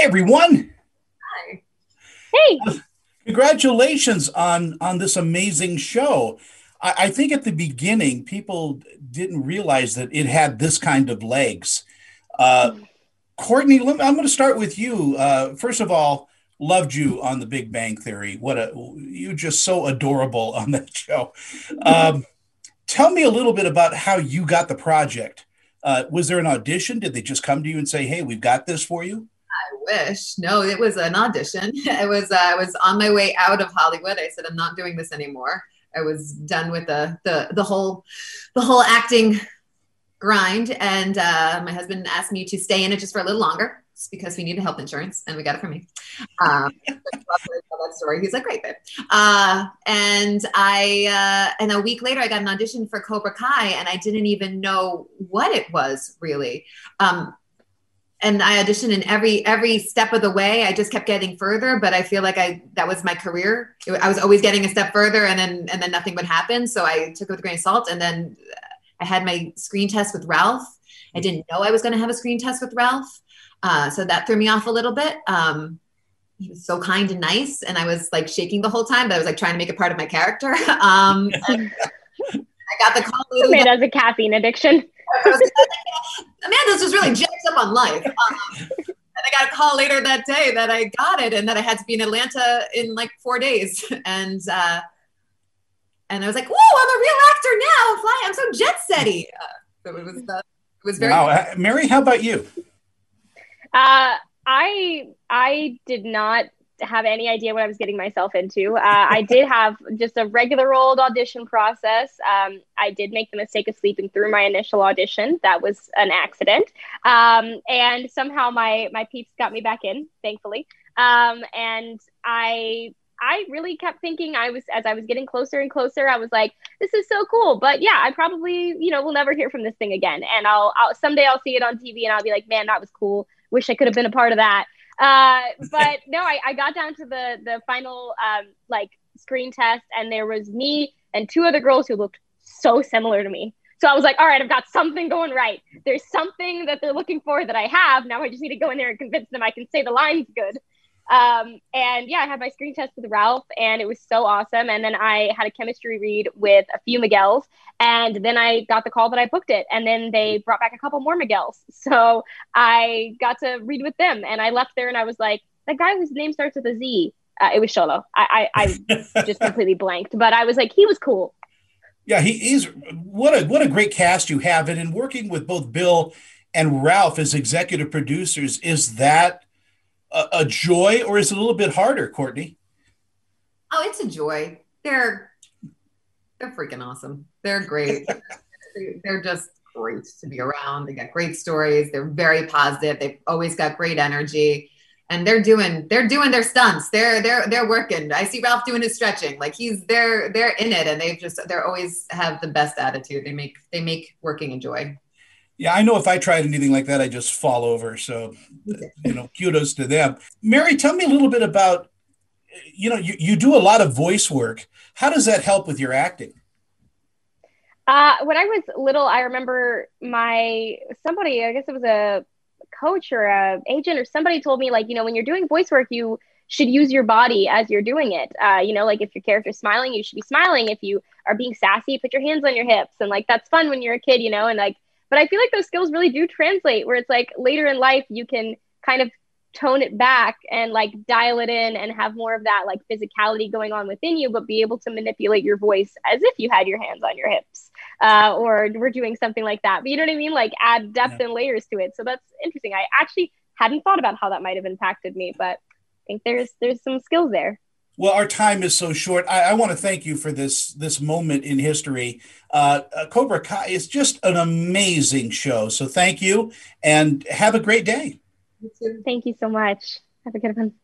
Hi, everyone. Hi. Hey. Congratulations on on this amazing show. I, I, think at the beginning, people didn't realize that it had this kind of legs. Uh, Courtney, I'm going to start with you. Uh, first of all, loved you on The Big Bang Theory. What a you just so adorable on that show. Um, tell me a little bit about how you got the project. Uh, was there an audition? Did they just come to you and say, "Hey, we've got this for you"? I wish. No, it was an audition. It was. Uh, I was on my way out of Hollywood. I said, "I'm not doing this anymore." I was done with the the the whole the whole acting grind, and uh, my husband asked me to stay in it just for a little longer because we needed health insurance, and we got it from me. Um, that story. He's like, "Great, babe." Uh, and I uh, and a week later, I got an audition for Cobra Kai, and I didn't even know what it was really. Um, and I auditioned in every every step of the way. I just kept getting further, but I feel like I that was my career. I was always getting a step further, and then and then nothing would happen. So I took it with a grain of salt. And then I had my screen test with Ralph. I didn't know I was going to have a screen test with Ralph, uh, so that threw me off a little bit. Um, he was so kind and nice, and I was like shaking the whole time, but I was like trying to make it part of my character. Um, I got the call. Made as a caffeine addiction. Amanda's just really jacked up on life. Um, and I got a call later that day that I got it and that I had to be in Atlanta in like four days. And uh, and I was like, "Whoa, I'm a real actor now! Fly, I'm so jet setty." Uh, it was uh, it was very. Wow, uh, Mary, how about you? Uh, I I did not have any idea what I was getting myself into. Uh, I did have just a regular old audition process. Um, I did make the mistake of sleeping through my initial audition. That was an accident, um, and somehow my my peeps got me back in, thankfully. Um, and I I really kept thinking I was as I was getting closer and closer. I was like, this is so cool, but yeah, I probably you know will never hear from this thing again. And I'll, I'll someday I'll see it on TV and I'll be like, man, that was cool. Wish I could have been a part of that. Uh, but no, I, I got down to the the final um, like screen test, and there was me and two other girls who looked so similar to me. So I was like, all right, I've got something going right. There's something that they're looking for that I have. Now I just need to go in there and convince them I can say the lines good. Um, and yeah, I had my screen test with Ralph, and it was so awesome. And then I had a chemistry read with a few Miguels, and then I got the call that I booked it. And then they brought back a couple more Miguels, so I got to read with them. And I left there, and I was like, that guy whose name starts with a Z. Uh, it was Xolo. I, I, I just completely blanked, but I was like, he was cool. Yeah, he is. What a what a great cast you have, and in working with both Bill and Ralph as executive producers, is that a, a joy or is it a little bit harder, Courtney? Oh, it's a joy. They're they're freaking awesome. They're great. they're just great to be around. They got great stories. They're very positive. They've always got great energy. And they're doing they're doing their stunts. They're they're they're working. I see Ralph doing his stretching. Like he's they're they're in it and they've just they're always have the best attitude. They make they make working a joy. Yeah, I know if I tried anything like that, I just fall over. So, you know, kudos to them. Mary, tell me a little bit about, you know, you, you do a lot of voice work. How does that help with your acting? Uh, when I was little, I remember my somebody, I guess it was a coach or a agent or somebody told me like, you know, when you're doing voice work, you should use your body as you're doing it. Uh, you know, like if your character's smiling, you should be smiling. If you are being sassy, put your hands on your hips. And like that's fun when you're a kid, you know, and like but I feel like those skills really do translate where it's like later in life, you can kind of tone it back and like dial it in and have more of that like physicality going on within you, but be able to manipulate your voice as if you had your hands on your hips uh, or we're doing something like that. But you know what I mean? Like add depth yeah. and layers to it. So that's interesting. I actually hadn't thought about how that might have impacted me, but I think there's there's some skills there. Well, our time is so short. I, I want to thank you for this this moment in history. Uh, uh, Cobra Kai is just an amazing show. So thank you, and have a great day. Thank you so much. Have a good one.